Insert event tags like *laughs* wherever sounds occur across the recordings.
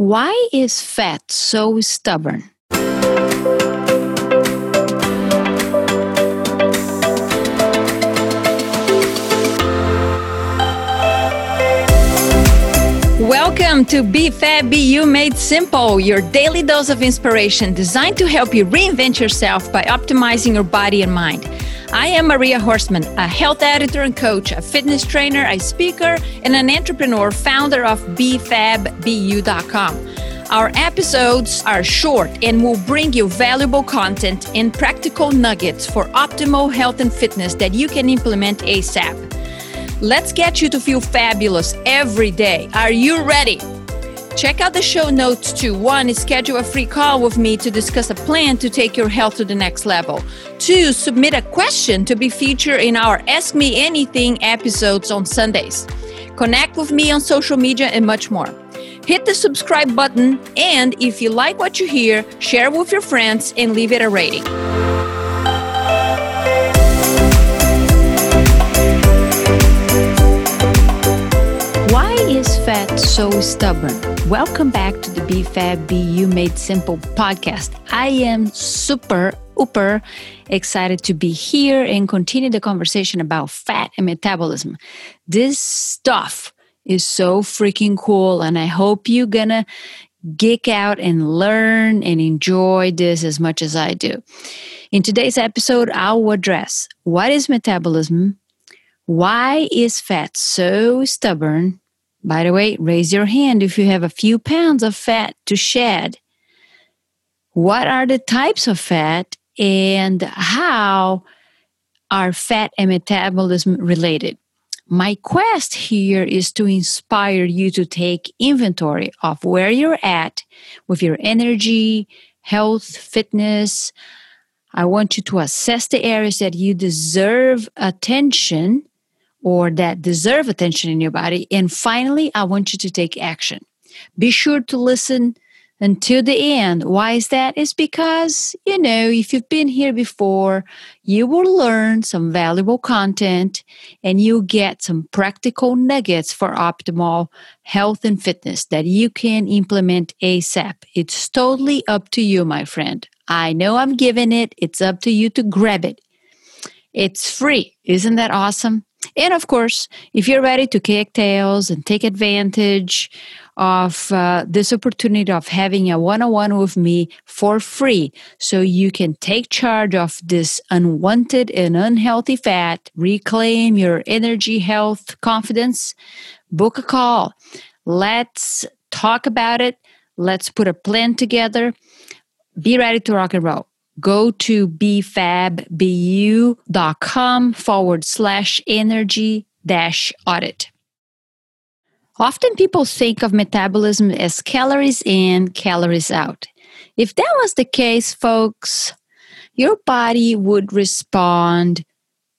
Why is fat so stubborn? Welcome to Be Fab Be You Made Simple, your daily dose of inspiration designed to help you reinvent yourself by optimizing your body and mind. I am Maria Horstman, a health editor and coach, a fitness trainer, a speaker, and an entrepreneur, founder of BFabBU.com. Our episodes are short and will bring you valuable content and practical nuggets for optimal health and fitness that you can implement ASAP. Let's get you to feel fabulous every day. Are you ready? Check out the show notes to one, schedule a free call with me to discuss a plan to take your health to the next level. Two, submit a question to be featured in our Ask Me Anything episodes on Sundays. Connect with me on social media and much more. Hit the subscribe button, and if you like what you hear, share with your friends and leave it a rating. Fat so stubborn? Welcome back to the Be Fab Be You Made Simple podcast. I am super, super excited to be here and continue the conversation about fat and metabolism. This stuff is so freaking cool, and I hope you're gonna geek out and learn and enjoy this as much as I do. In today's episode, I'll address what is metabolism, why is fat so stubborn, by the way, raise your hand if you have a few pounds of fat to shed. What are the types of fat and how are fat and metabolism related? My quest here is to inspire you to take inventory of where you're at with your energy, health, fitness. I want you to assess the areas that you deserve attention or that deserve attention in your body. And finally, I want you to take action. Be sure to listen until the end. Why is that? It's because, you know, if you've been here before, you will learn some valuable content and you'll get some practical nuggets for optimal health and fitness that you can implement ASAP. It's totally up to you, my friend. I know I'm giving it, it's up to you to grab it. It's free. Isn't that awesome? And of course, if you're ready to kick tails and take advantage of uh, this opportunity of having a one on one with me for free, so you can take charge of this unwanted and unhealthy fat, reclaim your energy, health, confidence, book a call. Let's talk about it. Let's put a plan together. Be ready to rock and roll go to bfabbu.com forward slash energy dash audit. Often people think of metabolism as calories in, calories out. If that was the case, folks, your body would respond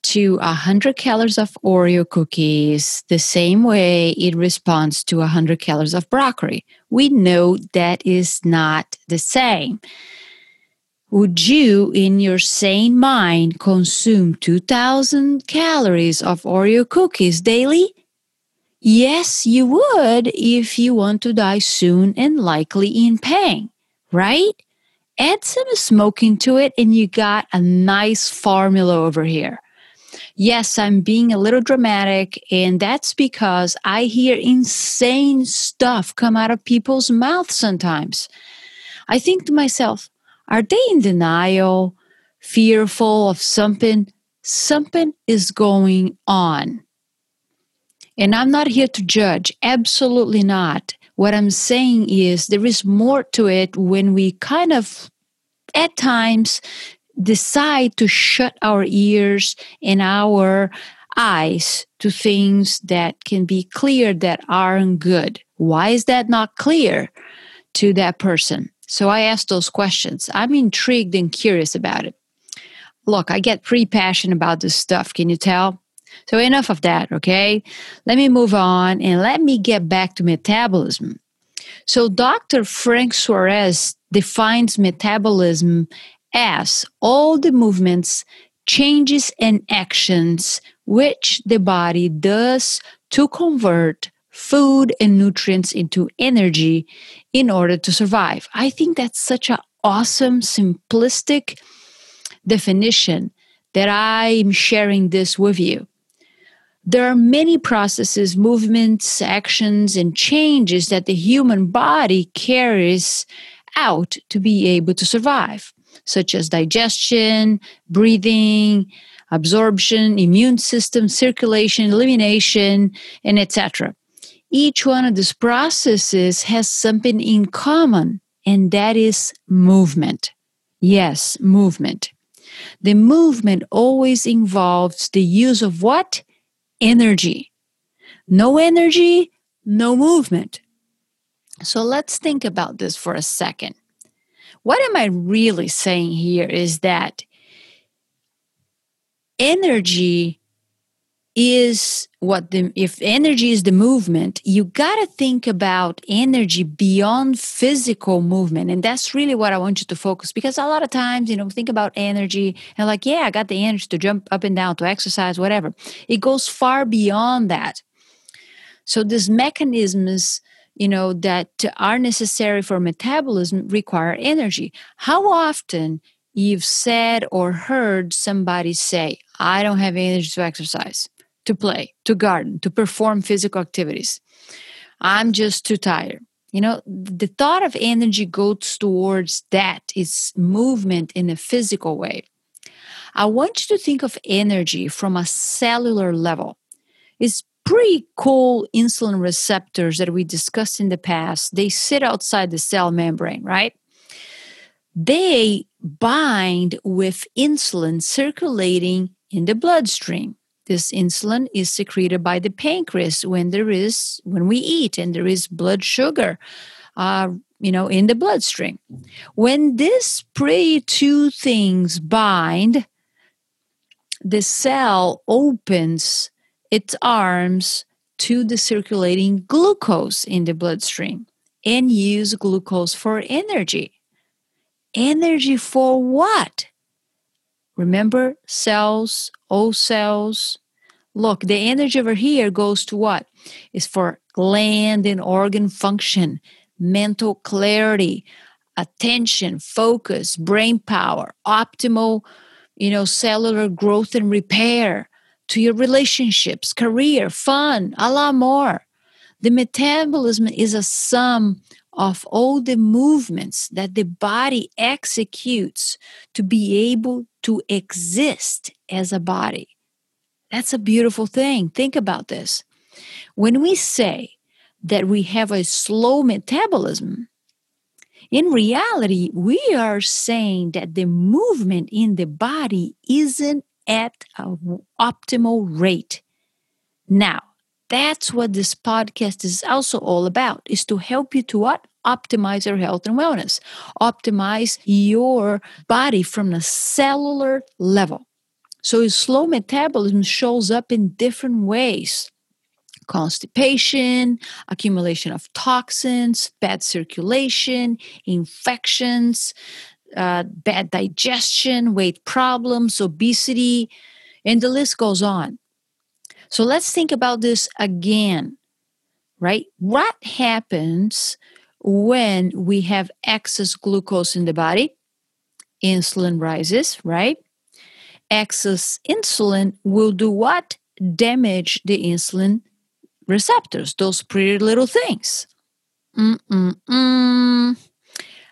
to 100 calories of Oreo cookies the same way it responds to 100 calories of broccoli. We know that is not the same. Would you, in your sane mind, consume 2,000 calories of Oreo cookies daily? Yes, you would if you want to die soon and likely in pain, right? Add some smoking to it and you got a nice formula over here. Yes, I'm being a little dramatic, and that's because I hear insane stuff come out of people's mouths sometimes. I think to myself, are they in denial, fearful of something? Something is going on. And I'm not here to judge, absolutely not. What I'm saying is there is more to it when we kind of, at times, decide to shut our ears and our eyes to things that can be clear that aren't good. Why is that not clear to that person? So I ask those questions. I'm intrigued and curious about it. Look, I get pretty passionate about this stuff. Can you tell? So enough of that, okay? Let me move on and let me get back to metabolism. So Dr. Frank Suarez defines metabolism as all the movements, changes, and actions which the body does to convert food and nutrients into energy in order to survive. I think that's such an awesome, simplistic definition that I'm sharing this with you. There are many processes, movements, actions, and changes that the human body carries out to be able to survive, such as digestion, breathing, absorption, immune system, circulation, elimination, and etc. Each one of these processes has something in common, and that is movement. Yes, movement. The movement always involves the use of what? Energy. No energy, no movement. So let's think about this for a second. What am I really saying here is that energy is what the if energy is the movement you got to think about energy beyond physical movement. And that's really what i want you to focus because a lot of times you know think about energy and like yeah i got the energy to jump up and down to exercise whatever. It goes far beyond that. So these mechanisms you know that are necessary for metabolism require energy. How often you've said or heard somebody say i don't have energy to exercise to play, to garden, to perform physical activities. I'm just too tired. You know, the thought of energy goes towards that is movement in a physical way. I want you to think of energy from a cellular level. It's pretty cool insulin receptors that we discussed in the past. They sit outside the cell membrane, right? They bind with insulin circulating in the bloodstream this insulin is secreted by the pancreas when there is when we eat and there is blood sugar uh, you know in the bloodstream. When this pre two things bind the cell opens its arms to the circulating glucose in the bloodstream and use glucose for energy. Energy for what remember cells all cells Look, the energy over here goes to what? Is for gland and organ function, mental clarity, attention, focus, brain power, optimal, you know, cellular growth and repair, to your relationships, career, fun, a lot more. The metabolism is a sum of all the movements that the body executes to be able to exist as a body. That's a beautiful thing. Think about this. When we say that we have a slow metabolism, in reality, we are saying that the movement in the body isn't at an optimal rate. Now, that's what this podcast is also all about is to help you to what? Optimize your health and wellness. Optimize your body from the cellular level. So slow metabolism shows up in different ways. Constipation, accumulation of toxins, bad circulation, infections, uh, bad digestion, weight problems, obesity, and the list goes on. So let's think about this again, right? What happens when we have excess glucose in the body? Insulin rises, right? excess insulin will do what? Damage the insulin receptors, those pretty little things. Mm-mm-mm.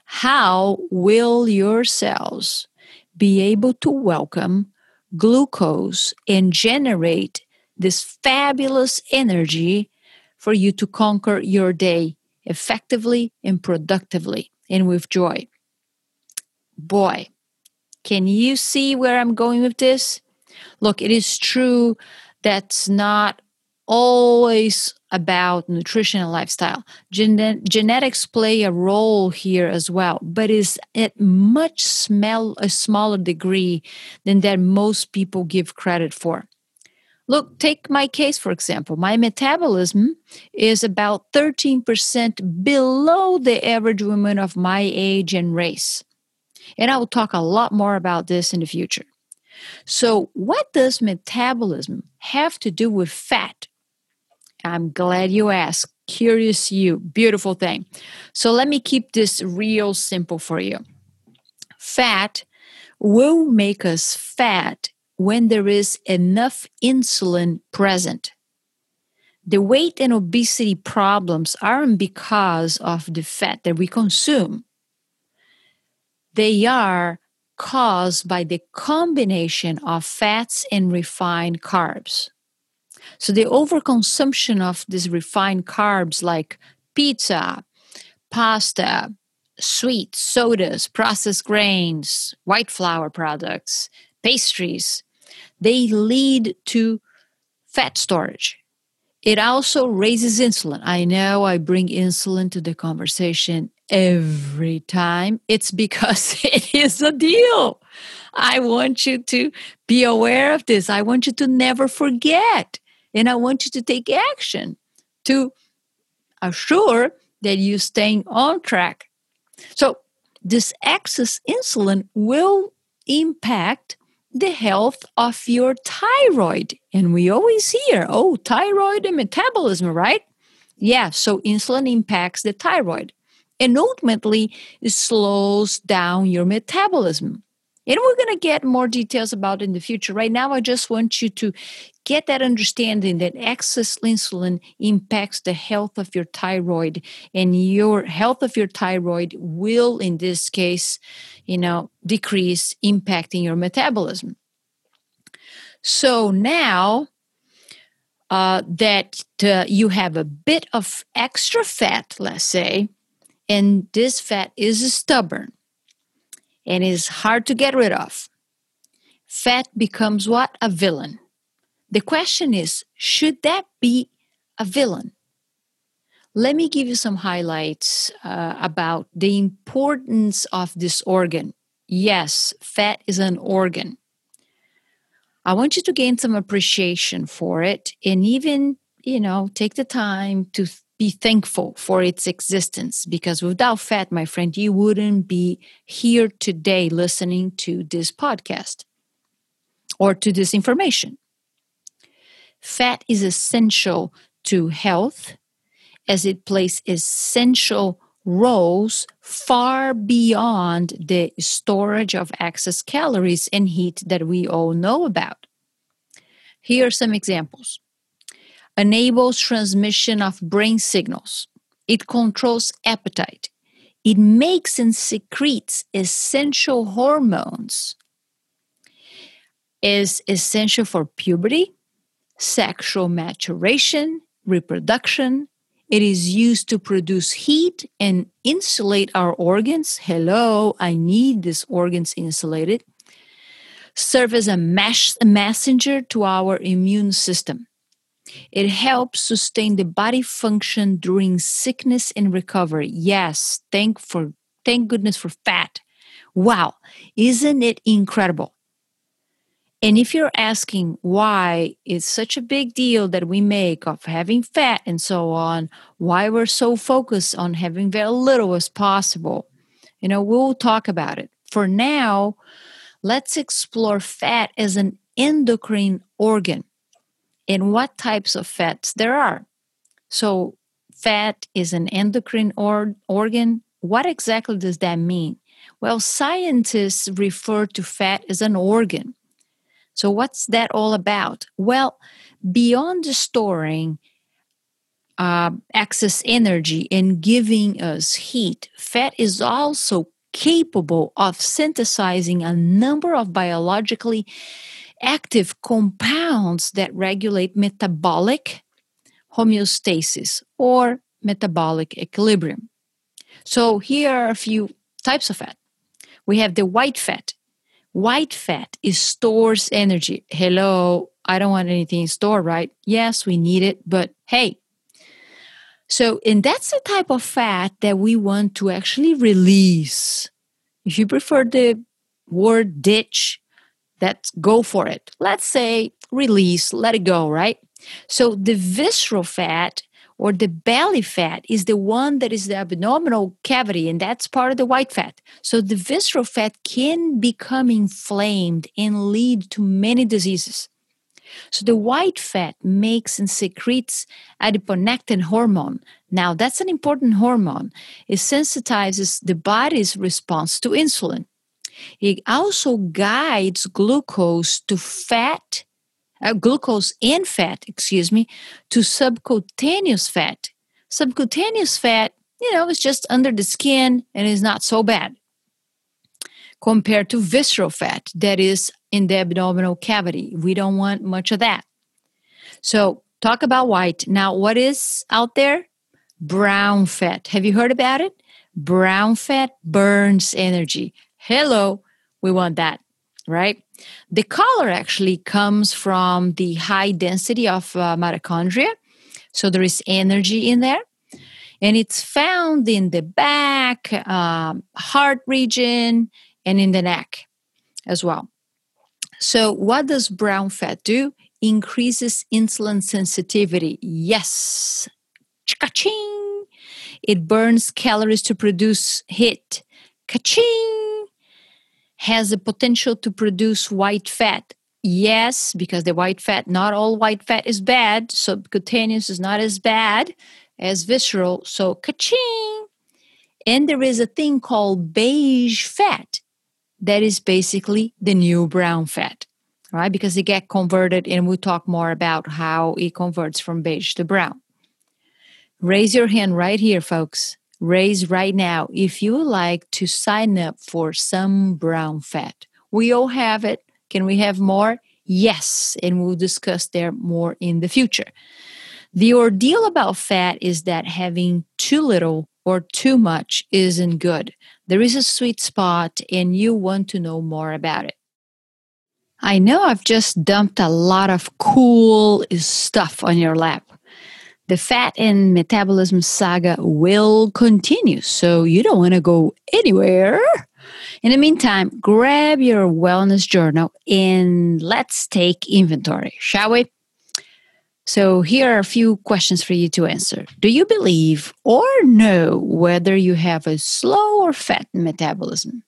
How will your cells be able to welcome glucose and generate this fabulous energy for you to conquer your day effectively and productively and with joy? Boy, can you see where I'm going with this? Look, it is true that's not always about nutrition and lifestyle. Gen- genetics play a role here as well, but is at much smell a smaller degree than that most people give credit for. Look, take my case for example. My metabolism is about 13% below the average woman of my age and race. And I will talk a lot more about this in the future. So, what does metabolism have to do with fat? I'm glad you asked. Curious you, beautiful thing. So let me keep this real simple for you. Fat will make us fat when there is enough insulin present. The weight and obesity problems aren't because of the fat that we consume. They are caused by the combination of fats and refined carbs. So, the overconsumption of these refined carbs like pizza, pasta, sweet sodas, processed grains, white flour products, pastries, they lead to fat storage. It also raises insulin. I know I bring insulin to the conversation every time. It's because *laughs* it is a deal. I want you to be aware of this. I want you to never forget. And I want you to take action to assure that you're staying on track. So, this excess insulin will impact the health of your thyroid. And we always hear, oh, thyroid and metabolism, right? Yeah, so insulin impacts the thyroid and ultimately it slows down your metabolism. And we're going to get more details about in the future. Right now, I just want you to get that understanding that excess insulin impacts the health of your thyroid, and your health of your thyroid will, in this case, you know, decrease, impacting your metabolism. So now uh, that uh, you have a bit of extra fat, let's say, and this fat is stubborn and is hard to get rid of. Fat becomes what? A villain. The question is should that be a villain? Let me give you some highlights uh, about the importance of this organ. Yes, fat is an organ. I want you to gain some appreciation for it and even, you know, take the time to be thankful for its existence because without fat, my friend, you wouldn't be here today listening to this podcast or to this information. Fat is essential to health as it plays essential roles far beyond the storage of excess calories and heat that we all know about. Here are some examples enables transmission of brain signals. It controls appetite. It makes and secretes essential hormones. Is essential for puberty, sexual maturation, reproduction. It is used to produce heat and insulate our organs. Hello, I need these organs insulated. Serve as a messenger to our immune system. It helps sustain the body function during sickness and recovery. Yes, thank for thank goodness for fat. Wow, isn't it incredible? And if you're asking why it's such a big deal that we make of having fat and so on, why we're so focused on having very little as possible, you know, we'll talk about it. For now, let's explore fat as an endocrine organ and what types of fats there are. So, fat is an endocrine or- organ. What exactly does that mean? Well, scientists refer to fat as an organ. So, what's that all about? Well, beyond storing uh, excess energy and giving us heat, fat is also capable of synthesizing a number of biologically active compounds that regulate metabolic homeostasis or metabolic equilibrium. So, here are a few types of fat. We have the white fat. White fat is stores energy. Hello, I don't want anything stored, right? Yes, we need it, but hey. So, and that's the type of fat that we want to actually release. If you prefer the word ditch, let's go for it. Let's say release, let it go, right? So the visceral fat or the belly fat is the one that is the abdominal cavity, and that's part of the white fat. So the visceral fat can become inflamed and lead to many diseases. So the white fat makes and secretes adiponectin hormone. Now that's an important hormone. It sensitizes the body's response to insulin. It also guides glucose to fat, uh, glucose and fat, excuse me, to subcutaneous fat. Subcutaneous fat, you know, is just under the skin and is not so bad compared to visceral fat that is in the abdominal cavity. We don't want much of that. So, talk about white. Now, what is out there? Brown fat. Have you heard about it? Brown fat burns energy. Hello, we want that, right? The color actually comes from the high density of uh, mitochondria. So, there is energy in there and it's found in the back, um, heart region, and in the neck as well. So, what does brown fat do? Increases insulin sensitivity. Yes. Ka-ching. It burns calories to produce heat. Ka-ching. Has the potential to produce white fat. Yes, because the white fat, not all white fat is bad. Subcutaneous is not as bad as visceral. So, ka-ching. And there is a thing called beige fat that is basically the new brown fat, right? Because it get converted, and we'll talk more about how it converts from beige to brown. Raise your hand right here, folks. Raise right now if you would like to sign up for some brown fat. We all have it. Can we have more? Yes, and we'll discuss there more in the future. The ordeal about fat is that having too little or too much isn't good. There is a sweet spot, and you want to know more about it. I know I've just dumped a lot of cool stuff on your lap. The fat and metabolism saga will continue, so you don't want to go anywhere. In the meantime, grab your wellness journal and let's take inventory, shall we? So, here are a few questions for you to answer. Do you believe or know whether you have a slow or fat metabolism?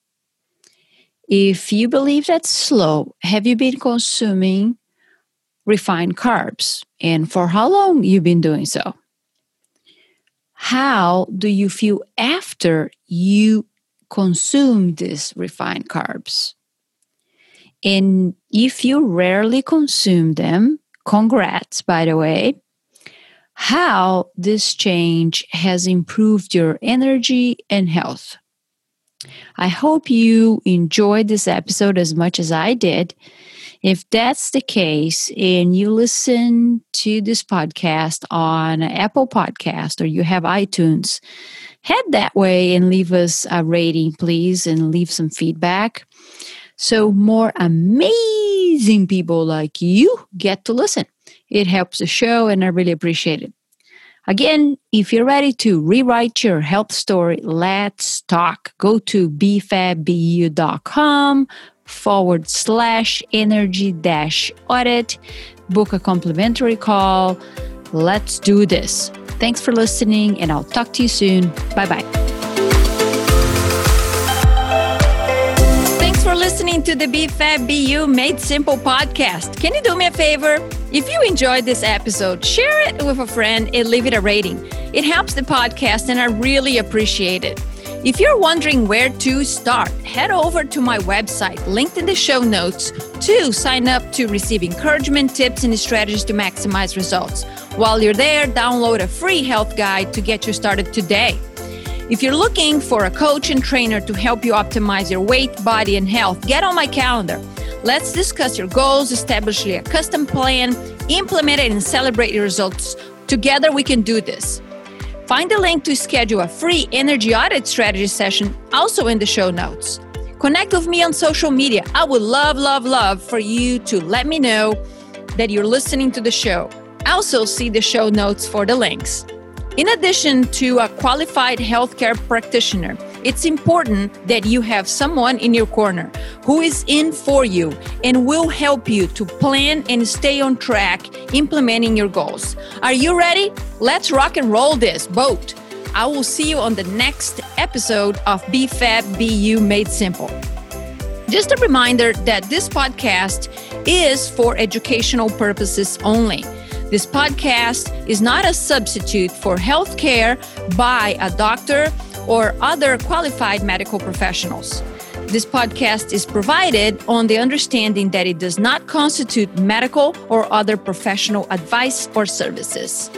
If you believe that's slow, have you been consuming refined carbs? And for how long you've been doing so? How do you feel after you consume these refined carbs? And if you rarely consume them, Congrats, by the way. How this change has improved your energy and health. I hope you enjoyed this episode as much as I did. If that's the case and you listen to this podcast on Apple Podcast or you have iTunes, head that way and leave us a rating, please, and leave some feedback. So more amazing people like you get to listen. It helps the show, and I really appreciate it. Again, if you're ready to rewrite your health story, let's talk. Go to bfabbu.com forward slash energy dash audit. Book a complimentary call. Let's do this. Thanks for listening, and I'll talk to you soon. Bye bye. Listening to the BFAB Made Simple podcast. Can you do me a favor? If you enjoyed this episode, share it with a friend and leave it a rating. It helps the podcast, and I really appreciate it. If you're wondering where to start, head over to my website, linked in the show notes, to sign up to receive encouragement, tips, and strategies to maximize results. While you're there, download a free health guide to get you started today. If you're looking for a coach and trainer to help you optimize your weight, body, and health, get on my calendar. Let's discuss your goals, establish a custom plan, implement it, and celebrate your results. Together, we can do this. Find the link to schedule a free energy audit strategy session also in the show notes. Connect with me on social media. I would love, love, love for you to let me know that you're listening to the show. Also, see the show notes for the links. In addition to a qualified healthcare practitioner, it's important that you have someone in your corner who is in for you and will help you to plan and stay on track implementing your goals. Are you ready? Let's rock and roll this boat. I will see you on the next episode of BFAB BU Made Simple. Just a reminder that this podcast is for educational purposes only. This podcast is not a substitute for health care by a doctor or other qualified medical professionals. This podcast is provided on the understanding that it does not constitute medical or other professional advice or services.